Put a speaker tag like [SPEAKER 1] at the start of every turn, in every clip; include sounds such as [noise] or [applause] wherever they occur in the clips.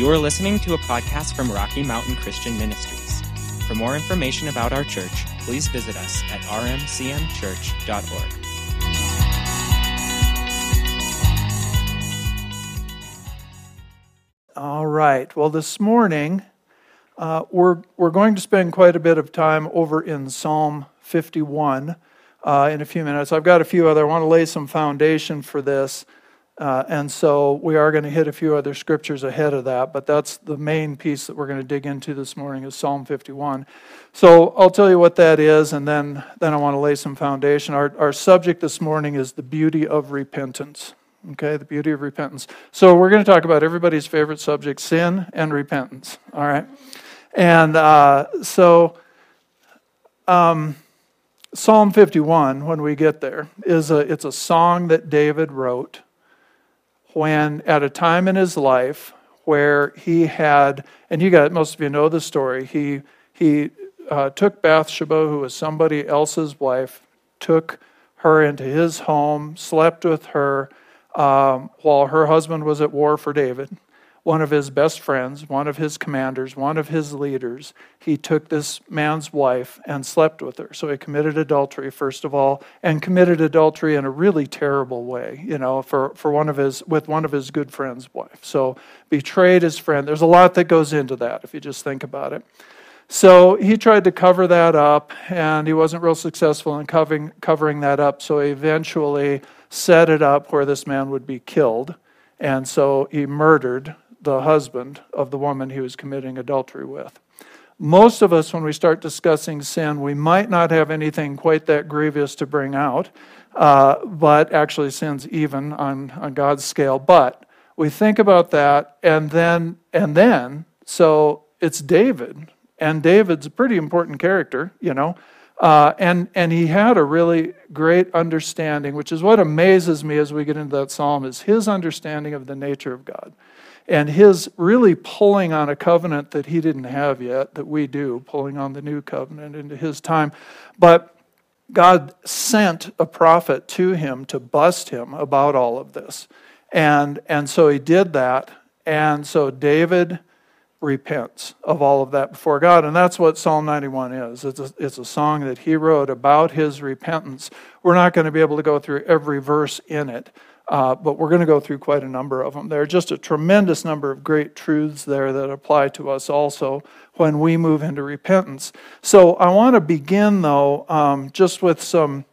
[SPEAKER 1] You are listening to a podcast from Rocky Mountain Christian Ministries. For more information about our church, please visit us at rmcmchurch.org.
[SPEAKER 2] All right. Well, this morning, uh, we're, we're going to spend quite a bit of time over in Psalm 51 uh, in a few minutes. I've got a few other, I want to lay some foundation for this. Uh, and so we are going to hit a few other scriptures ahead of that, but that's the main piece that we're going to dig into this morning is Psalm 51. So I'll tell you what that is, and then, then I want to lay some foundation. Our, our subject this morning is the beauty of repentance. Okay, the beauty of repentance. So we're going to talk about everybody's favorite subject, sin and repentance. All right. And uh, so um, Psalm 51, when we get there, is a, it's a song that David wrote when at a time in his life where he had, and you got most of you know the story. He he uh, took Bathsheba, who was somebody else's wife, took her into his home, slept with her um, while her husband was at war for David one of his best friends, one of his commanders, one of his leaders, he took this man's wife and slept with her. So he committed adultery, first of all, and committed adultery in a really terrible way, you know, for, for one of his, with one of his good friend's wife. So betrayed his friend. There's a lot that goes into that if you just think about it. So he tried to cover that up, and he wasn't real successful in covering, covering that up. So he eventually set it up where this man would be killed. And so he murdered the husband of the woman he was committing adultery with. Most of us, when we start discussing sin, we might not have anything quite that grievous to bring out, uh, but actually, sin's even on, on God's scale. But we think about that, and then, and then, so it's David, and David's a pretty important character, you know. Uh, and, and he had a really great understanding, which is what amazes me as we get into that psalm, is his understanding of the nature of God and his really pulling on a covenant that he didn't have yet, that we do, pulling on the new covenant into his time. But God sent a prophet to him to bust him about all of this. And, and so he did that. And so David repents of all of that before God. And that's what Psalm 91 is. It's a, it's a song that he wrote about his repentance. We're not going to be able to go through every verse in it. Uh, but we're going to go through quite a number of them. There are just a tremendous number of great truths there that apply to us also when we move into repentance. So I want to begin, though, um, just with some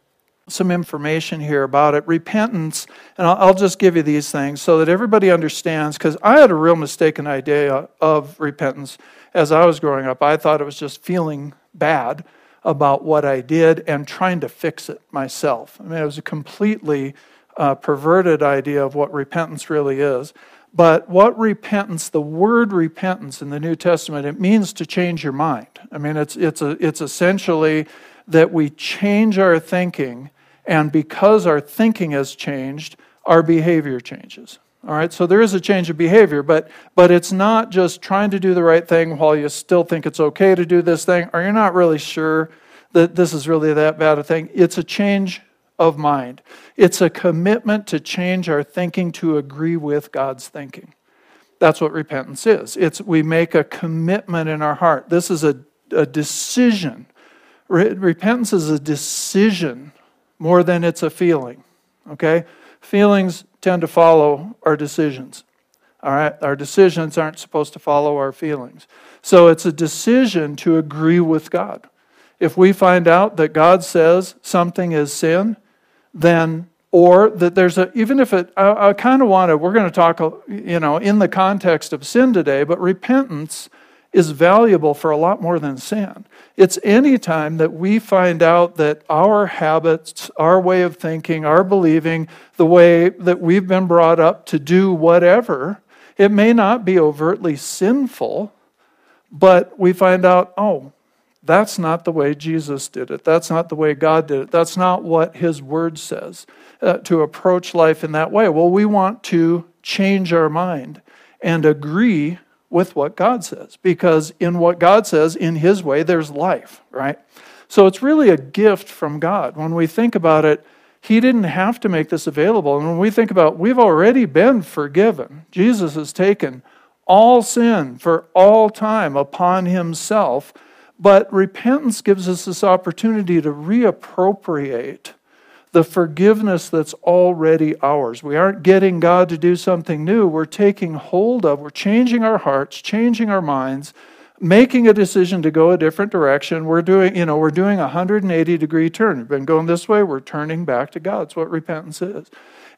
[SPEAKER 2] some information here about it. Repentance, and I'll, I'll just give you these things so that everybody understands, because I had a real mistaken idea of repentance as I was growing up. I thought it was just feeling bad about what I did and trying to fix it myself. I mean, it was a completely uh, perverted idea of what repentance really is. But what repentance, the word repentance in the New Testament, it means to change your mind. I mean, it's, it's, a, it's essentially that we change our thinking, and because our thinking has changed, our behavior changes. All right, so there is a change of behavior, but, but it's not just trying to do the right thing while you still think it's okay to do this thing, or you're not really sure that this is really that bad a thing. It's a change of mind. It's a commitment to change our thinking to agree with God's thinking. That's what repentance is. It's we make a commitment in our heart. This is a, a decision. Re- repentance is a decision more than it's a feeling. Okay? Feelings tend to follow our decisions. All right? Our decisions aren't supposed to follow our feelings. So it's a decision to agree with God. If we find out that God says something is sin, then or that there's a even if it i, I kind of want to we're going to talk you know in the context of sin today but repentance is valuable for a lot more than sin. It's any time that we find out that our habits our way of thinking our believing the way that we've been brought up to do whatever it may not be overtly sinful but we find out oh that's not the way Jesus did it. That's not the way God did it. That's not what His Word says uh, to approach life in that way. Well, we want to change our mind and agree with what God says because in what God says, in His way, there's life, right? So it's really a gift from God. When we think about it, He didn't have to make this available. And when we think about we've already been forgiven, Jesus has taken all sin for all time upon himself. But repentance gives us this opportunity to reappropriate the forgiveness that's already ours. We aren't getting God to do something new. We're taking hold of, we're changing our hearts, changing our minds, making a decision to go a different direction. We're doing, you know, we're doing a 180 degree turn. We've been going this way, we're turning back to God. That's what repentance is.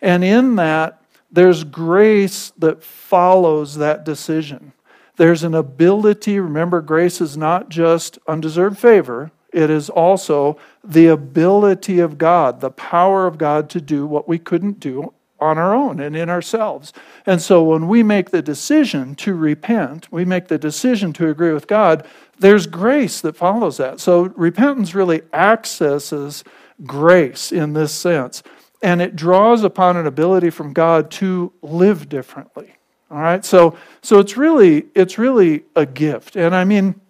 [SPEAKER 2] And in that, there's grace that follows that decision. There's an ability, remember, grace is not just undeserved favor, it is also the ability of God, the power of God to do what we couldn't do on our own and in ourselves. And so when we make the decision to repent, we make the decision to agree with God, there's grace that follows that. So repentance really accesses grace in this sense and it draws upon an ability from God to live differently. All right? So so it's really it's really a gift. And I mean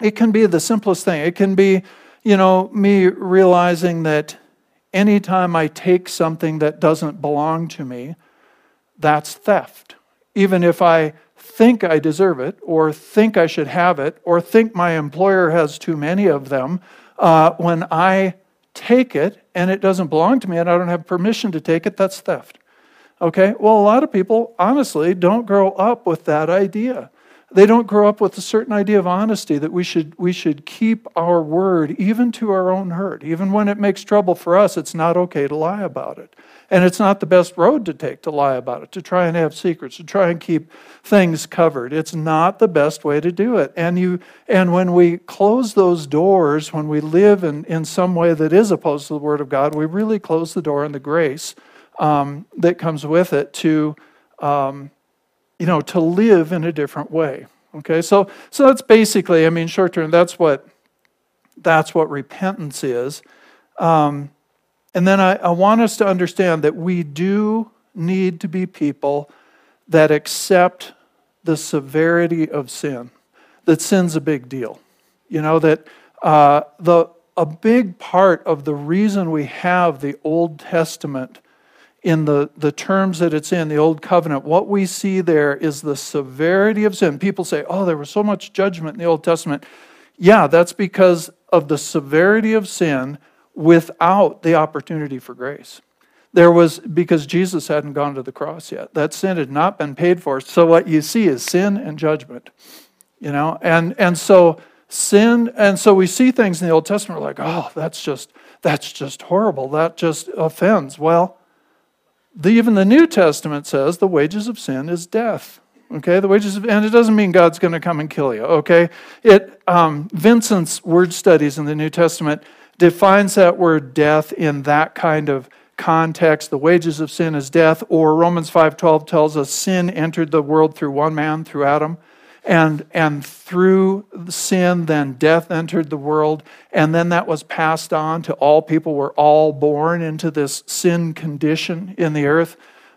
[SPEAKER 2] it can be the simplest thing. It can be, you know, me realizing that anytime I take something that doesn't belong to me, that's theft. Even if I think I deserve it, or think I should have it, or think my employer has too many of them, uh, when I take it and it doesn't belong to me and I don't have permission to take it, that's theft. Okay? Well, a lot of people, honestly, don't grow up with that idea. They don't grow up with a certain idea of honesty that we should, we should keep our word even to our own hurt. Even when it makes trouble for us, it's not okay to lie about it. And it's not the best road to take to lie about it, to try and have secrets, to try and keep things covered. It's not the best way to do it. And you and when we close those doors, when we live in, in some way that is opposed to the Word of God, we really close the door on the grace um, that comes with it to um, you know, to live in a different way. Okay, so so that's basically, I mean, short term. That's what that's what repentance is. Um, and then I, I want us to understand that we do need to be people that accept the severity of sin. That sin's a big deal. You know that uh, the a big part of the reason we have the Old Testament in the, the terms that it's in, the Old Covenant, what we see there is the severity of sin. People say, oh, there was so much judgment in the Old Testament. Yeah, that's because of the severity of sin without the opportunity for grace. There was, because Jesus hadn't gone to the cross yet. That sin had not been paid for. So what you see is sin and judgment, you know? And, and so sin, and so we see things in the Old Testament, like, oh, that's just, that's just horrible. That just offends. Well, the, even the New Testament says the wages of sin is death. Okay, the wages of, and it doesn't mean God's going to come and kill you. Okay, it um, Vincent's word studies in the New Testament defines that word death in that kind of context. The wages of sin is death, or Romans five twelve tells us sin entered the world through one man, through Adam and and through sin then death entered the world. And then that was passed on to all people we're all born into this sin condition in the earth.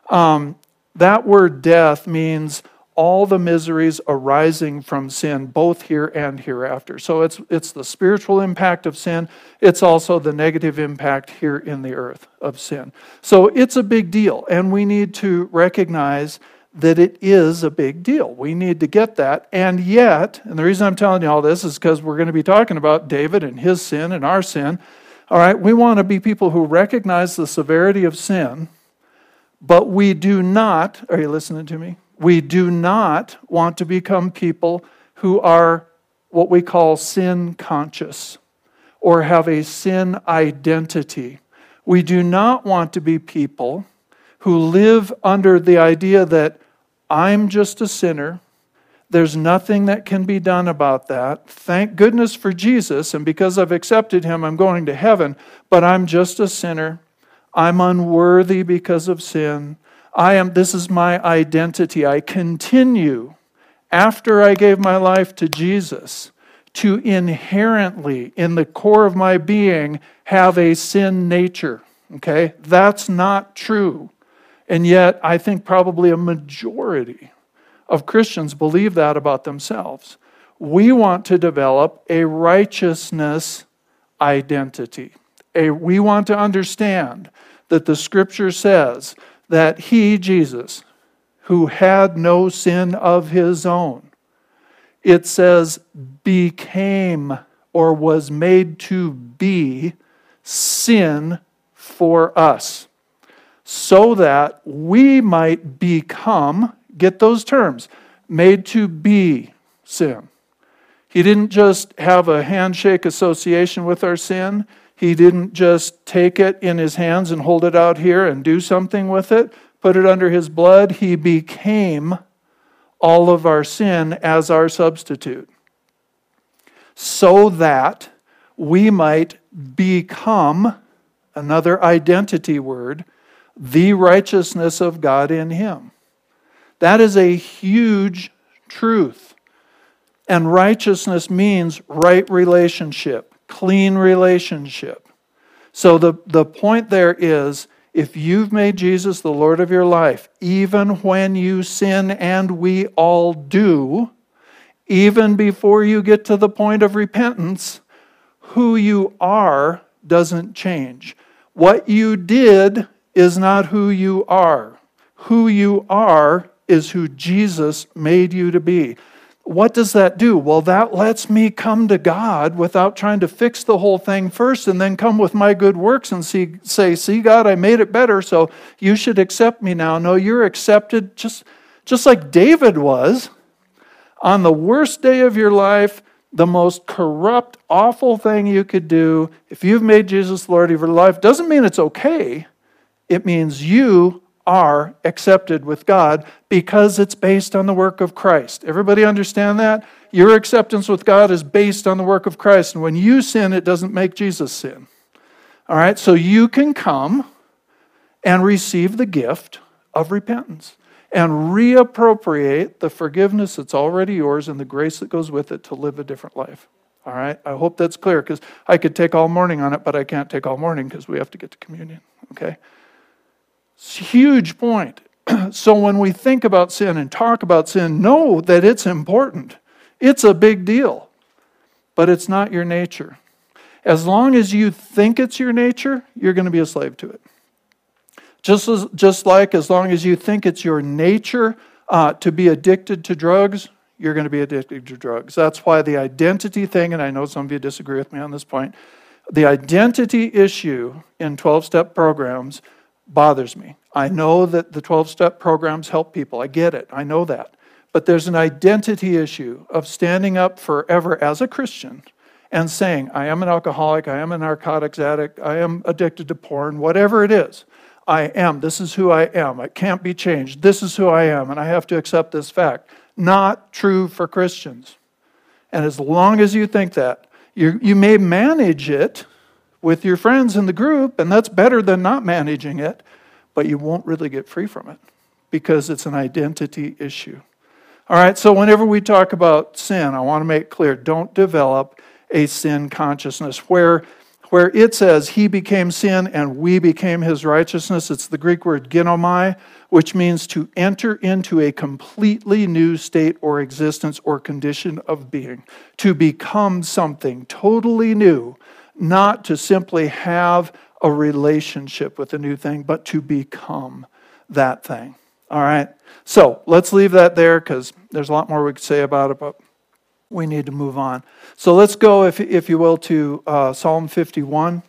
[SPEAKER 2] Um, that word death means all the miseries arising from sin both here and hereafter. So it's it's the spiritual impact of sin. It's also the negative impact here in the earth of sin. So it's a big deal. And we need to recognize that it is a big deal. We need to get that. And yet, and the reason I'm telling you all this is because we're going to be talking about David and his sin and our sin. All right, we want to be people who recognize the severity of sin, but we do not, are you listening to me? We do not want to become people who are what we call sin conscious or have a sin identity. We do not want to be people who live under the idea that I'm just a sinner. There's nothing that can be done about that. Thank goodness for Jesus, and because I've accepted him, I'm going to heaven, but I'm just a sinner. I'm unworthy because of sin. I am this is my identity. I continue after I gave my life to Jesus to inherently in the core of my being have a sin nature. Okay? That's not true. And yet, I think probably a majority of Christians believe that about themselves. We want to develop a righteousness identity. A, we want to understand that the scripture says that He, Jesus, who had no sin of his own. It says, became or was made to be sin for us, so that we might become, get those terms, made to be sin. He didn't just have a handshake association with our sin. He didn't just take it in his hands and hold it out here and do something with it put it under his blood, he became all of our sin as our substitute. So that we might become, another identity word, the righteousness of God in him. That is a huge truth. And righteousness means right relationship, clean relationship. So the, the point there is if you've made Jesus the Lord of your life, even when you sin, and we all do, even before you get to the point of repentance, who you are doesn't change. What you did is not who you are. Who you are is who Jesus made you to be what does that do? Well, that lets me come to God without trying to fix the whole thing first and then come with my good works and see, say, See, God, I made it better, so you should accept me now. No, you're accepted just, just like David was. On the worst day of your life, the most corrupt, awful thing you could do, if you've made Jesus Lord of your life, doesn't mean it's okay. It means you are accepted with God because it's based on the work of Christ. Everybody understand that? Your acceptance with God is based on the work of Christ. And when you sin, it doesn't make Jesus sin. All right? So you can come and receive the gift of repentance and reappropriate the forgiveness that's already yours and the grace that goes with it to live a different life. All right? I hope that's clear because I could take all morning on it, but I can't take all morning because we have to get to communion. Okay? Huge point. [clears throat] so when we think about sin and talk about sin, know that it's important. It's a big deal, but it's not your nature. As long as you think it's your nature, you're going to be a slave to it. Just, as, just like as long as you think it's your nature uh, to be addicted to drugs, you're going to be addicted to drugs. That's why the identity thing, and I know some of you disagree with me on this point, the identity issue in 12 step programs bothers me. I know that the 12 step programs help people. I get it. I know that. But there's an identity issue of standing up forever as a Christian and saying, I am an alcoholic, I am a narcotics addict, I am addicted to porn, whatever it is. I am. This is who I am. It can't be changed. This is who I am, and I have to accept this fact. Not true for Christians. And as long as you think that, you, you may manage it with your friends in the group, and that's better than not managing it, but you won't really get free from it because it's an identity issue. All right, so whenever we talk about sin, I want to make clear don't develop a sin consciousness where where it says he became sin and we became his righteousness. It's the Greek word ginomai, which means to enter into a completely new state or existence or condition of being, to become something totally new not to simply have a relationship with a new thing, but to become that thing. All right? So let's leave that there because there's a lot more we could say about it, but we need to move on. So let's go, if, if you will, to uh, Psalm 51.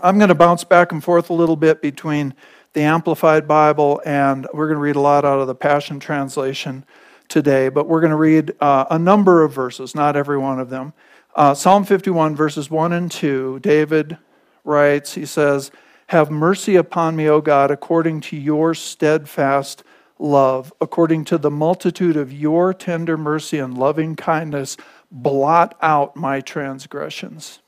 [SPEAKER 2] I'm going to bounce back and forth a little bit between the Amplified Bible and we're going to read a lot out of the Passion Translation today, but we're going to read uh, a number of verses, not every one of them. Uh, Psalm 51, verses 1 and 2, David writes, he says, Have mercy upon me, O God, according to your steadfast love, according to the multitude of your tender mercy and loving kindness, blot out my transgressions.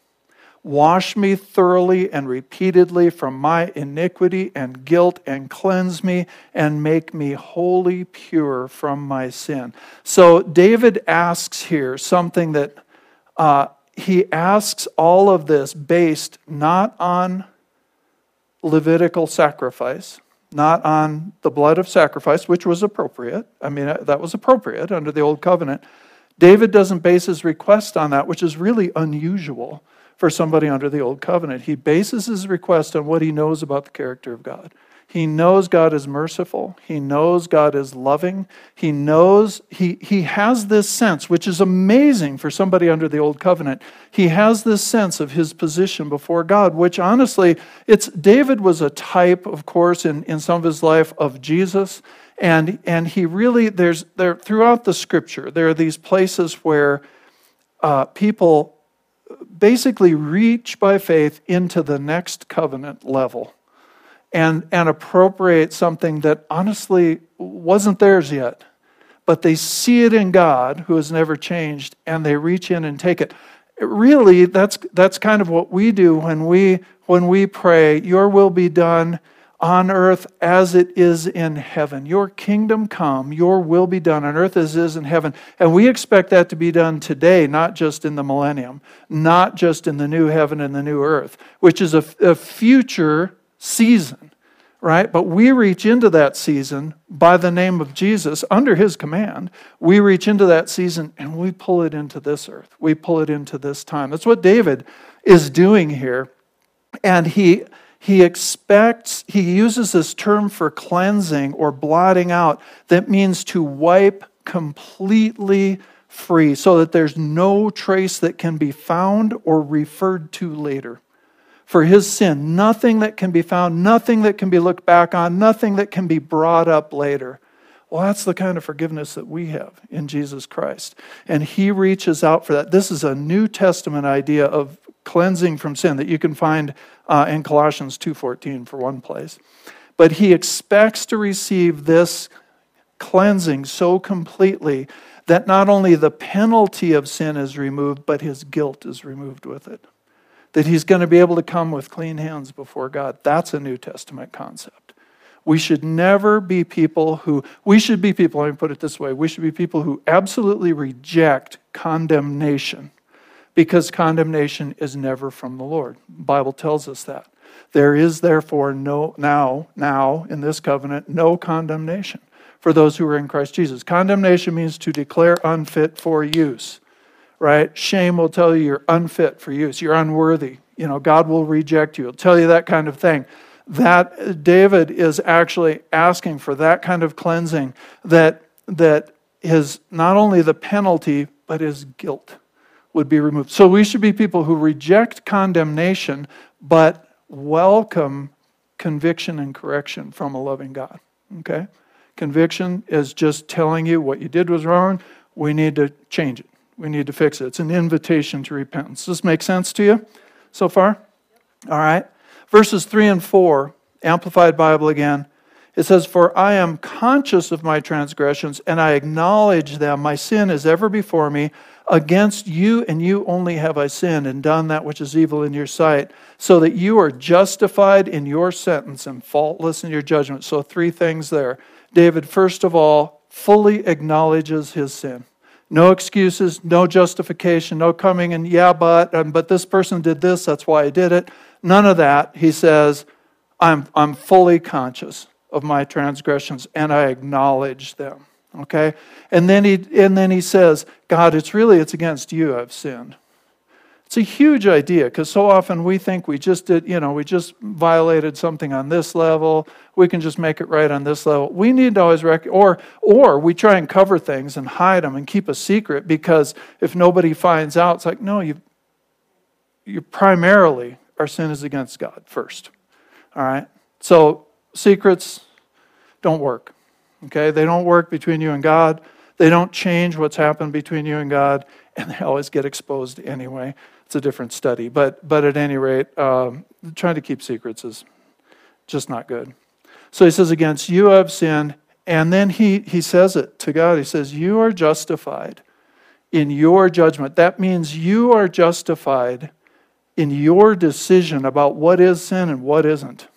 [SPEAKER 2] Wash me thoroughly and repeatedly from my iniquity and guilt, and cleanse me and make me wholly pure from my sin. So, David asks here something that uh, he asks all of this based not on Levitical sacrifice, not on the blood of sacrifice, which was appropriate. I mean, uh, that was appropriate under the Old Covenant. David doesn't base his request on that, which is really unusual for somebody under the Old Covenant. He bases his request on what he knows about the character of God. He knows God is merciful. He knows God is loving. He knows, he, he has this sense, which is amazing for somebody under the old covenant. He has this sense of his position before God, which honestly, it's David was a type, of course, in, in some of his life of Jesus. And, and he really, there's there throughout the scripture, there are these places where uh, people basically reach by faith into the next covenant level and, and appropriate something that honestly wasn't theirs yet. But they see it in God, who has never changed, and they reach in and take it. Really, that's, that's kind of what we do when we, when we pray, Your will be done on earth as it is in heaven. Your kingdom come, your will be done on earth as it is in heaven. And we expect that to be done today, not just in the millennium, not just in the new heaven and the new earth, which is a, a future season, right? But we reach into that season by the name of Jesus, under his command. We reach into that season and we pull it into this earth. We pull it into this time. That's what David is doing here. And he he expects, he uses this term for cleansing or blotting out that means to wipe completely free so that there's no trace that can be found or referred to later for his sin. Nothing that can be found, nothing that can be looked back on, nothing that can be brought up later. Well, that's the kind of forgiveness that we have in Jesus Christ. And he reaches out for that. This is a New Testament idea of cleansing from sin that you can find uh, in Colossians 2:14 for one place. But he expects to receive this cleansing so completely that not only the penalty of sin is removed, but his guilt is removed with it that he's going to be able to come with clean hands before God. That's a New Testament concept. We should never be people who, we should be people, let me put it this way, we should be people who absolutely reject condemnation because condemnation is never from the Lord. The Bible tells us that. There is therefore no, now, now in this covenant, no condemnation for those who are in Christ Jesus. Condemnation means to declare unfit for use right? Shame will tell you you're unfit for use, you're unworthy. You know, God will reject you. It'll tell you that kind of thing. That David is actually asking for that kind of cleansing that that is not only the penalty but his guilt would be removed. So we should be people who reject condemnation but welcome conviction and correction from a loving God. Okay? Conviction is just telling you what you did was wrong. We need to change it. We need to fix it. It's an invitation to repentance. Does this make sense to you so far? All right. Verses 3 and 4, Amplified Bible again. It says, For I am conscious of my transgressions, and I acknowledge them. My sin is ever before me. Against you and you only have I sinned and done that which is evil in your sight, so that you are justified in your sentence and faultless in your judgment. So, three things there. David, first of all, fully acknowledges his sin. No excuses, no justification, no coming and, yeah, but, um, but this person did this, that's why I did it. None of that. He says, I'm, I'm fully conscious of my transgressions and I acknowledge them. Okay? And then he and then he says, God, it's really it's against you I've sinned. It's a huge idea because so often we think we just did, you know, we just violated something on this level. We can just make it right on this level. We need to always rec- or or we try and cover things and hide them and keep a secret because if nobody finds out, it's like no, you you primarily our sin is against God first. All right. So secrets don't work. Okay, they don't work between you and God. They don't change what's happened between you and God, and they always get exposed anyway. It's a different study. But, but at any rate, um, trying to keep secrets is just not good. So he says, Against you I've sinned. And then he, he says it to God. He says, You are justified in your judgment. That means you are justified in your decision about what is sin and what isn't.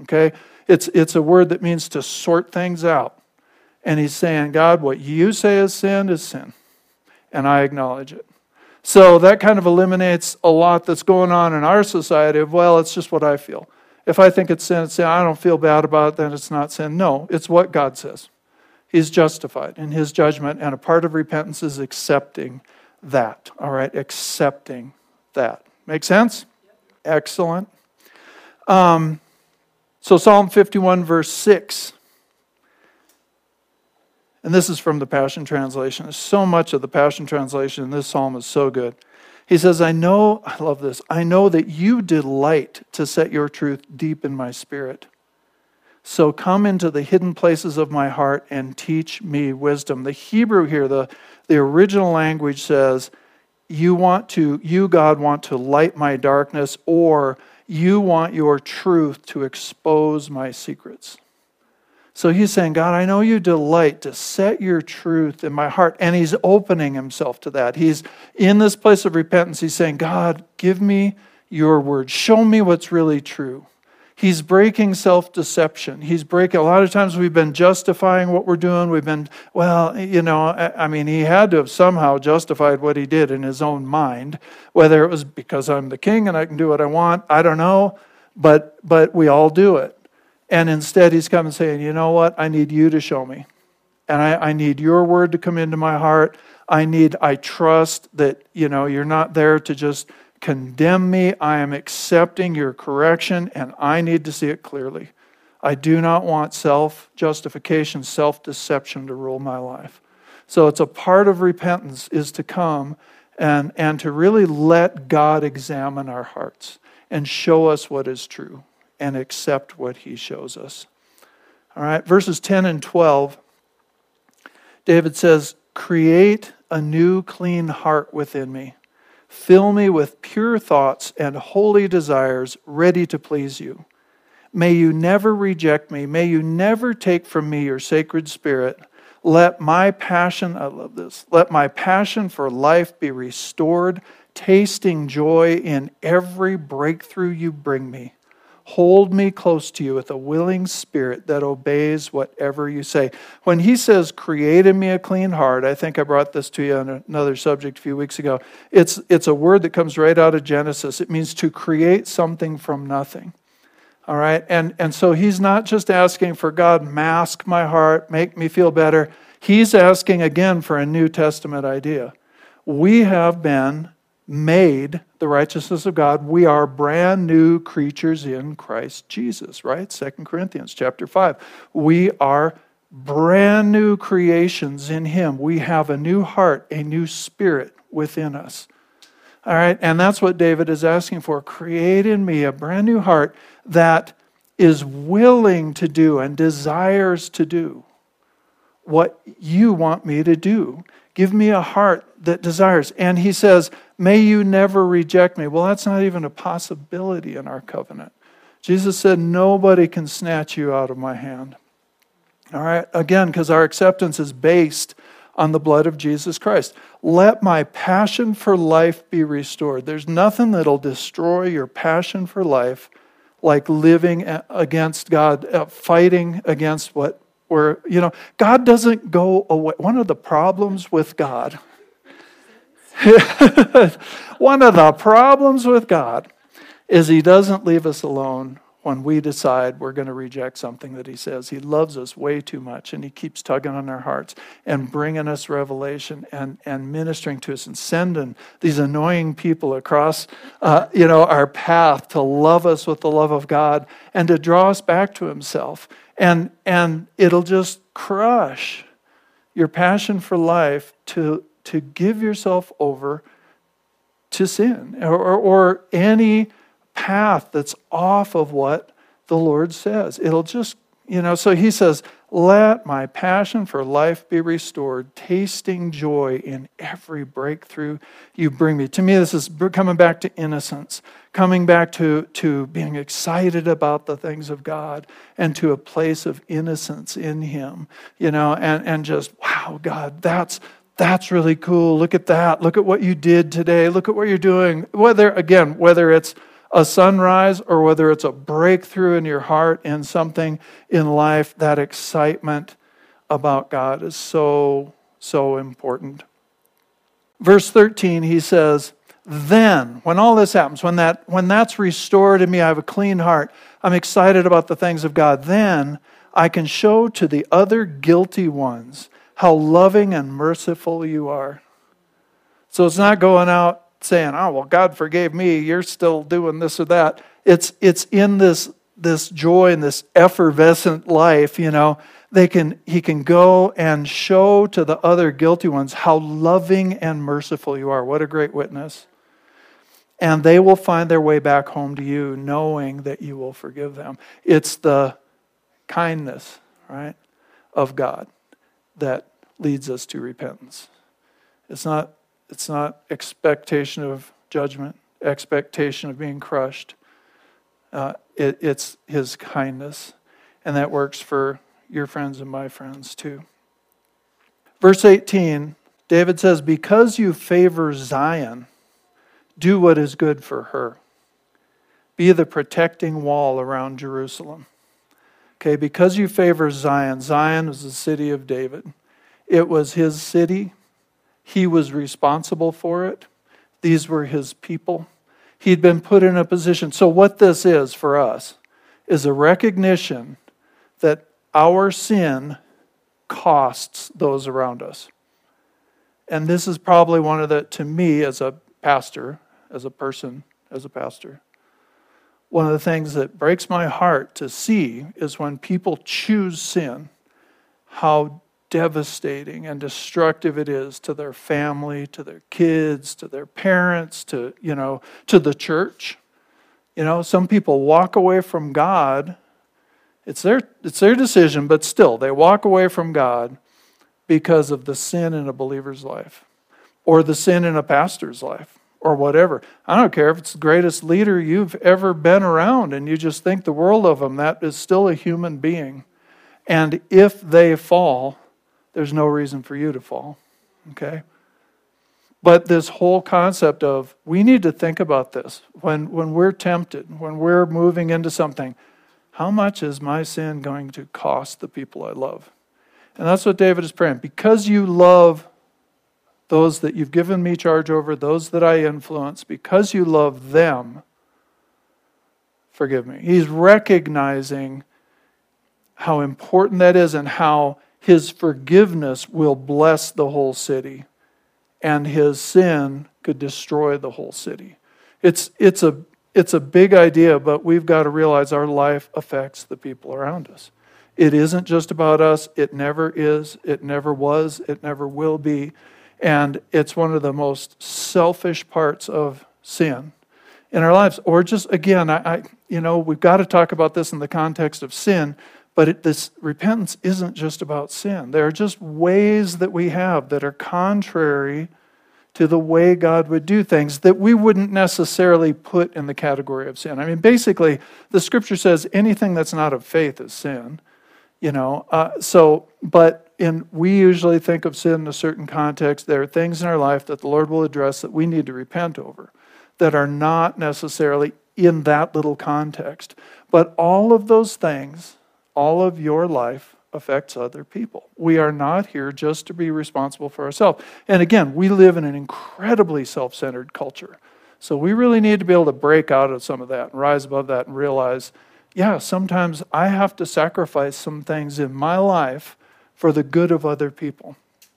[SPEAKER 2] Okay? It's, it's a word that means to sort things out. And he's saying, God, what you say is sin is sin. And I acknowledge it. So that kind of eliminates a lot that's going on in our society of, well, it's just what I feel. If I think it's sin. I don't feel bad about it, then it's not sin. No, it's what God says. He's justified in his judgment, and a part of repentance is accepting that. All right, accepting that. Make sense? Excellent. Um, So, Psalm 51, verse 6. And this is from the Passion Translation. So much of the Passion Translation in this psalm is so good. He says, I know, [laughs] I love this, I know that you delight to set your truth deep in my spirit. So come into the hidden places of my heart and teach me wisdom. The Hebrew here, the, the original language says, you want to, you, God, want to light my darkness, or you want your truth to expose my secrets. So he's saying, God, I know you delight to set your truth in my heart. And he's opening himself to that. He's in this place of repentance. He's saying, God, give me your word. Show me what's really true. He's breaking self deception. He's breaking, a lot of times we've been justifying what we're doing. We've been, well, you know, I mean, he had to have somehow justified what he did in his own mind, whether it was because I'm the king and I can do what I want. I don't know. But, but we all do it. And instead, he's coming saying, you know what? I need you to show me. And I, I need your word to come into my heart. I need, I trust that, you know, you're not there to just condemn me. I am accepting your correction and I need to see it clearly. I do not want self justification, self deception to rule my life. So it's a part of repentance is to come and, and to really let God examine our hearts and show us what is true and accept what he shows us. All right, verses 10 and 12, David says, Create a new clean heart within me. Fill me with pure thoughts and holy desires, ready to please you. May you never reject me. May you never take from me your sacred spirit. Let my passion, I love this, let my passion for life be restored, tasting joy in every breakthrough you bring me. Hold me close to you with a willing spirit that obeys whatever you say. When he says, Create in me a clean heart, I think I brought this to you on another subject a few weeks ago. It's, it's a word that comes right out of Genesis. It means to create something from nothing. All right? And, and so he's not just asking for God, mask my heart, make me feel better. He's asking again for a New Testament idea. We have been made the righteousness of God. We are brand new creatures in Christ Jesus, right? Second Corinthians chapter 5. We are brand new creations in him. We have a new heart, a new spirit within us. All right, and that's what David is asking for. Create in me a brand new heart that is willing to do and desires to do what you want me to do. Give me a heart that desires. And he says, May you never reject me. Well, that's not even a possibility in our covenant. Jesus said, Nobody can snatch you out of my hand. All right, again, because our acceptance is based on the blood of Jesus Christ. Let my passion for life be restored. There's nothing that'll destroy your passion for life like living against God, uh, fighting against what we're, you know, God doesn't go away. One of the problems with God [laughs] One of the problems with God is He doesn't leave us alone when we decide we're going to reject something that He says. He loves us way too much, and He keeps tugging on our hearts and bringing us revelation and, and ministering to us and sending these annoying people across, uh, you know, our path to love us with the love of God and to draw us back to Himself. And, and it'll just crush your passion for life to to give yourself over to sin or, or, or any path that's off of what the Lord says. It'll just, you know, so he says, let my passion for life be restored, tasting joy in every breakthrough you bring me. To me, this is coming back to innocence, coming back to, to being excited about the things of God and to a place of innocence in Him, you know, and, and just, wow, God, that's, that's really cool. Look at that. Look at what you did today. Look at what you're doing. Whether, again, whether it's a sunrise or whether it's a breakthrough in your heart in something in life, that excitement about God is so, so important. Verse 13, he says, Then, when all this happens, when, that, when that's restored in me, I have a clean heart, I'm excited about the things of God, then I can show to the other guilty ones how loving and merciful you are. So it's not going out saying, oh, well, God forgave me. You're still doing this or that. It's, it's in this, this joy and this effervescent life, you know, they can, he can go and show to the other guilty ones how loving and merciful you are. What a great witness. And they will find their way back home to you knowing that you will forgive them. It's the kindness, right, of God that leads us to repentance. It's not, it's not expectation of judgment, expectation of being crushed. Uh, it, it's His kindness. And that works for your friends and my friends too. Verse 18, David says, Because you favor Zion, do what is good for her. Be the protecting wall around Jerusalem. Okay, because you favor Zion, Zion was the city of David. It was his city. He was responsible for it. These were his people. He'd been put in a position. So, what this is for us is a recognition that our sin costs those around us. And this is probably one of the, to me as a pastor, as a person, as a pastor, one of the things that breaks my heart to see is when people choose sin, how devastating and destructive it is to their family, to their kids, to their parents, to, you know, to the church. You know, some people walk away from God it's their, it's their decision, but still, they walk away from God because of the sin in a believer's life or the sin in a pastor's life or whatever. I don't care if it's the greatest leader you've ever been around and you just think the world of them, that is still a human being. And if they fall, there's no reason for you to fall. Okay? But this whole concept of we need to think about this when, when we're tempted, when we're moving into something how much is my sin going to cost the people I love? And that's what David is praying. Because you love those that you've given me charge over, those that I influence, because you love them, forgive me. He's recognizing how important that is and how his forgiveness will bless the whole city and his sin could destroy the whole city. It's, it's a it's a big idea, but we've got to realize our life affects the people around us. It isn't just about us. It never is. It never was. It never will be. And it's one of the most selfish parts of sin in our lives. Or just, again, I, I you know, we've got to talk about this in the context of sin, but it, this repentance isn't just about sin. There are just ways that we have that are contrary to the way God would do things that we wouldn't necessarily put in the category of sin. I mean, basically, the scripture says anything that's not of faith is sin, you know. Uh, so, but in we usually think of sin in a certain context. There are things in our life that the Lord will address that we need to repent over that are not necessarily in that little context. But all of those things, all of your life, affects other people. We are not here just to be responsible for ourselves. And again, we live in an incredibly self centered culture. So we really need to be able to break out of some of that and rise above that and realize, yeah, sometimes I have to sacrifice some things in my life for the good of other people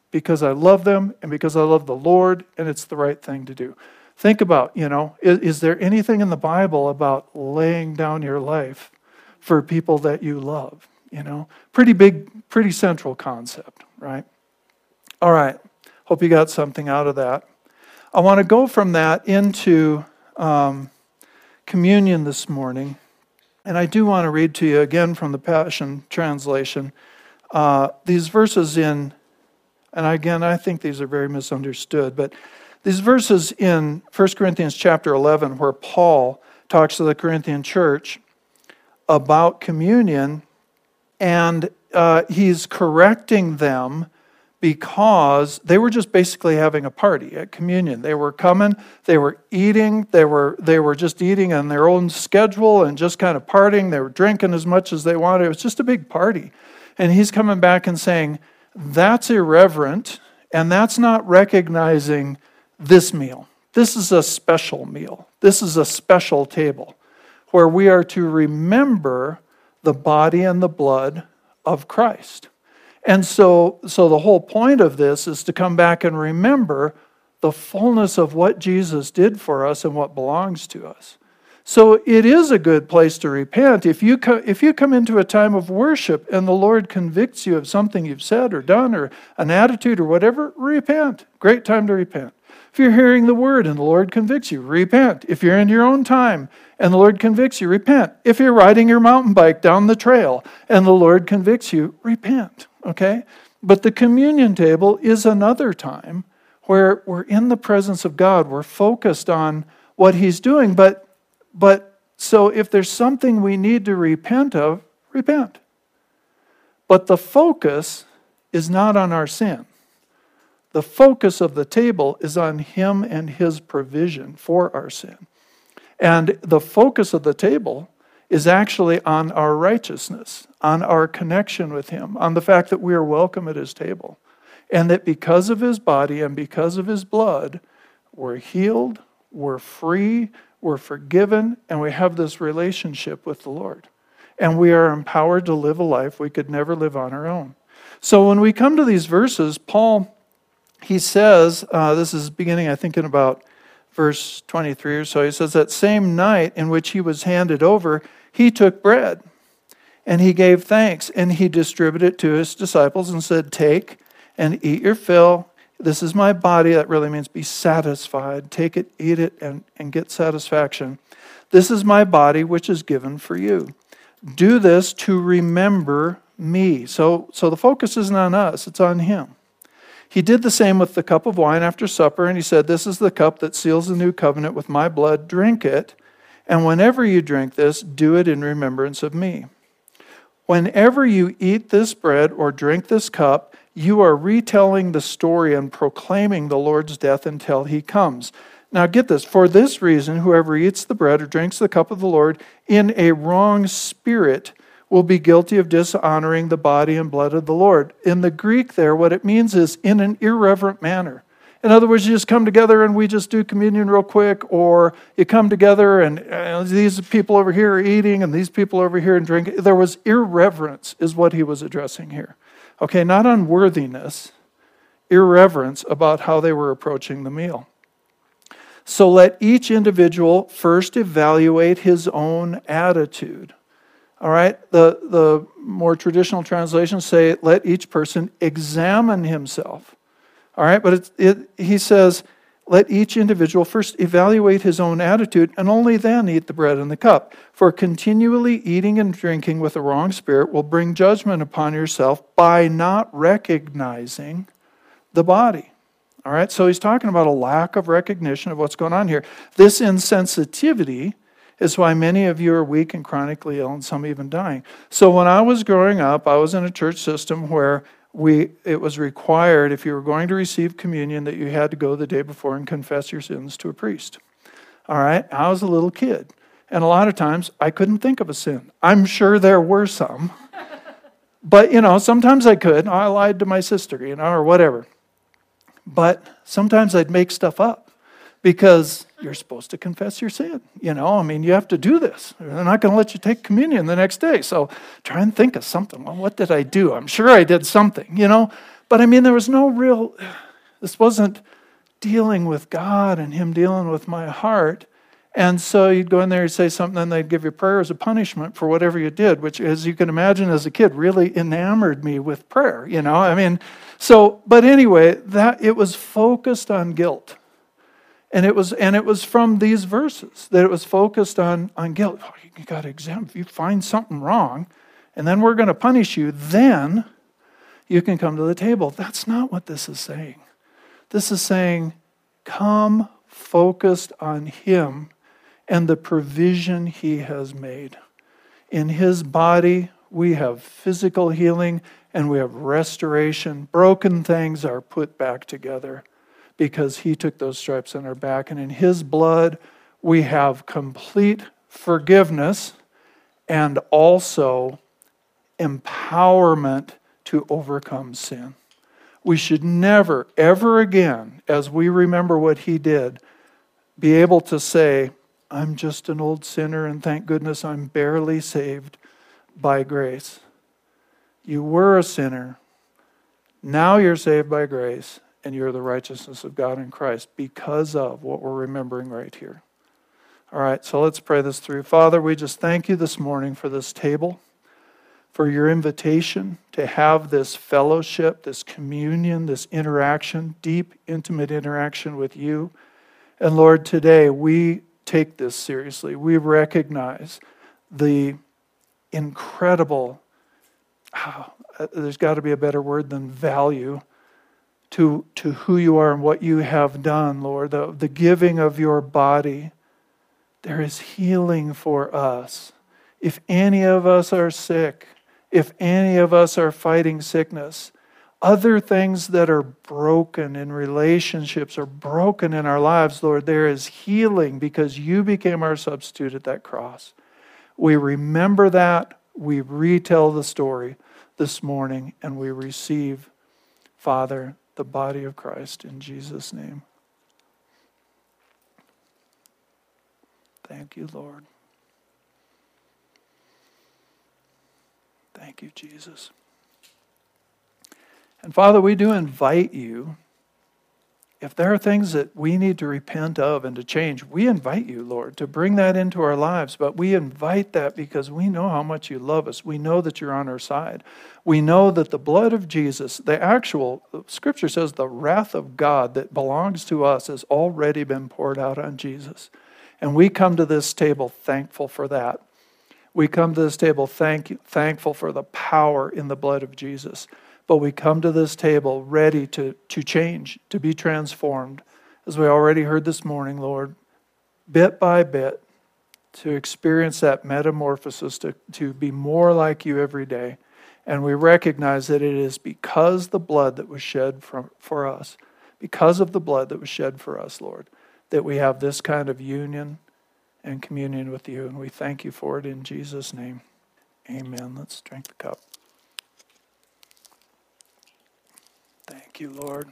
[SPEAKER 2] because I love them and because I love the Lord and it's the right thing to do. Think about, you know, is, is there anything in the Bible about laying down your life for people that you love? You know, pretty big, pretty central concept, right? All right. Hope you got something out of that. I want to go from that into um, communion this morning. And I do want to read to you again from the Passion Translation uh, these verses in, and again, I think these are very misunderstood, but these verses in 1 Corinthians chapter 11, where Paul talks to the Corinthian church about communion and uh, he's correcting them because they were just basically having a party at communion. They were coming, they were eating, they were they were just eating on their own schedule and just kind of partying. They were drinking as much as they wanted. It was just a big party. And he's coming back and saying, that's irreverent and that's not recognizing this meal. This is a special meal. This is a special table where we are to remember the body and the blood of Christ. And so, so the whole point of this is to come back and remember the fullness of what Jesus did for us and what belongs to us. So it is a good place to repent. If you, co- if you come into a time of worship and the Lord convicts you of something you've said or done or an attitude or whatever, repent. Great time to repent. If you're hearing the word and the Lord convicts you, repent. If you're in your own time and the Lord convicts you, repent. If you're riding your mountain bike down the trail and the Lord convicts you, repent. Okay? But the communion table is another time where we're in the presence of God. We're focused on what He's doing, but but so if there's something we need to repent of, repent. But the focus is not on our sin. The focus of the table is on Him and His provision for our sin. And the focus of the table is actually on our righteousness, on our connection with Him, on the fact that we are welcome at His table. And that because of His body and because of His blood, we're healed, we're free, we're forgiven, and we have this relationship with the Lord. And we are empowered to live a life we could never live on our own. So when we come to these verses, Paul, he says, uh, this is beginning, I think, in about verse 23 or so. He says, That same night in which he was handed over, he took bread and he gave thanks and he distributed it to his disciples and said, Take and eat your fill. This is my body. That really means be satisfied. Take it, eat it, and, and get satisfaction. This is my body, which is given for you. Do this to remember me. So, so the focus isn't on us, it's on him. He did the same with the cup of wine after supper, and he said, This is the cup that seals the new covenant with my blood. Drink it. And whenever you drink this, do it in remembrance of me. Whenever you eat this bread or drink this cup, you are retelling the story and proclaiming the Lord's death until he comes. Now, get this for this reason, whoever eats the bread or drinks the cup of the Lord in a wrong spirit will be guilty of dishonoring the body and blood of the Lord. In the Greek, there, what it means is in an irreverent manner. In other words, you just come together and we just do communion real quick, or you come together and uh, these people over here are eating and these people over here and drinking. There was irreverence, is what he was addressing here. Okay, not unworthiness, irreverence about how they were approaching the meal. So let each individual first evaluate his own attitude. All right, the, the more traditional translations say, let each person examine himself. All right, but it, it, he says, let each individual first evaluate his own attitude and only then eat the bread and the cup. For continually eating and drinking with a wrong spirit will bring judgment upon yourself by not recognizing the body. All right, so he's talking about a lack of recognition of what's going on here. This insensitivity is why many of you are weak and chronically ill, and some even dying. So when I was growing up, I was in a church system where we, it was required, if you were going to receive communion, that you had to go the day before and confess your sins to a priest. All right? I was a little kid. And a lot of times I couldn't think of a sin. I'm sure there were some. [laughs] but, you know, sometimes I could. I lied to my sister, you know, or whatever. But sometimes I'd make stuff up because you're supposed to confess your sin. You know, I mean, you have to do this. They're not going to let you take communion the next day. So try and think of something. Well, what did I do? I'm sure I did something, you know. But I mean, there was no real, this wasn't dealing with God and Him dealing with my heart. And so you'd go in there and say something, and they'd give you prayer as a punishment for whatever you did, which, as you can imagine, as a kid, really enamored me with prayer. You know, I mean, so, but anyway, that it was focused on guilt and it was, and it was from these verses that it was focused on, on guilt. Oh, you got to examine. If you find something wrong, and then we're going to punish you, then you can come to the table. That's not what this is saying. This is saying, come focused on Him and the provision He has made. In His body, we have physical healing and we have restoration. Broken things are put back together because he took those stripes on our back. And in his blood, we have complete forgiveness and also empowerment to overcome sin. We should never, ever again, as we remember what he did, be able to say, I'm just an old sinner, and thank goodness I'm barely saved by grace. You were a sinner. Now you're saved by grace and you're the righteousness of God in Christ because of what we're remembering right here. All right, so let's pray this through. Father, we just thank you this morning for this table, for your invitation to have this fellowship, this communion, this interaction, deep, intimate interaction with you. And Lord, today we take this seriously. We recognize the incredible, oh, there's got to be a better word than value to, to who you are and what you have done, Lord, the, the giving of your body. There is healing for us. If any of us are sick, if any of us are fighting sickness, other things that are broken in relationships are broken in our lives, Lord, there is healing because you became our substitute at that cross. We remember that. We retell the story this morning and we receive, Father, the body of Christ in Jesus' name. Thank you, Lord. Thank you, Jesus. And Father, we do invite you, if there are things that we need to repent of and to change, we invite you, Lord, to bring that into our lives. But we invite that because we know how much you love us. We know that you're on our side. We know that the blood of Jesus, the actual, scripture says, the wrath of God that belongs to us has already been poured out on Jesus. And we come to this table thankful for that. We come to this table thank, thankful for the power in the blood of Jesus. But we come to this table ready to, to change, to be transformed, as we already heard this morning, Lord, bit by bit, to experience that metamorphosis, to, to be more like you every day. And we recognize that it is because the blood that was shed from, for us, because of the blood that was shed for us, Lord, that we have this kind of union and communion with you. And we thank you for it in Jesus' name. Amen. Let's drink the cup. Thank you, Lord.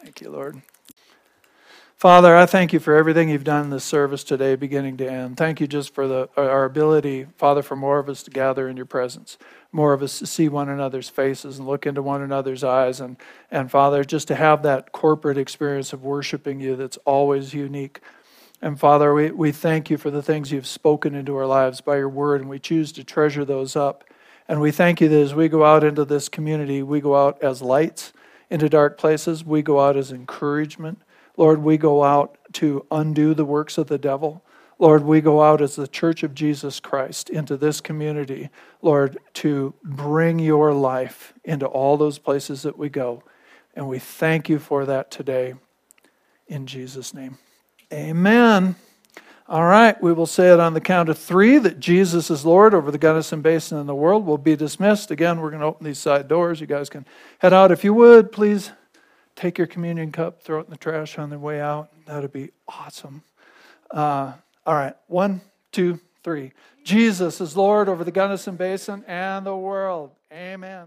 [SPEAKER 2] Thank you, Lord. Father, I thank you for everything you've done in this service today, beginning to end. Thank you just for the, our ability, Father, for more of us to gather in your presence, more of us to see one another's faces and look into one another's eyes, and, and Father, just to have that corporate experience of worshiping you that's always unique. And Father, we, we thank you for the things you've spoken into our lives by your word, and we choose to treasure those up. And we thank you that as we go out into this community, we go out as lights into dark places. We go out as encouragement. Lord, we go out to undo the works of the devil. Lord, we go out as the church of Jesus Christ into this community, Lord, to bring your life into all those places that we go. And we thank you for that today. In Jesus' name. Amen. All right, we will say it on the count of three that Jesus is Lord over the Gunnison Basin and the world. We'll be dismissed. Again, we're going to open these side doors. You guys can head out. If you would, please take your communion cup, throw it in the trash on the way out. That would be awesome. Uh, all right, one, two, three. Jesus is Lord over the Gunnison Basin and the world. Amen.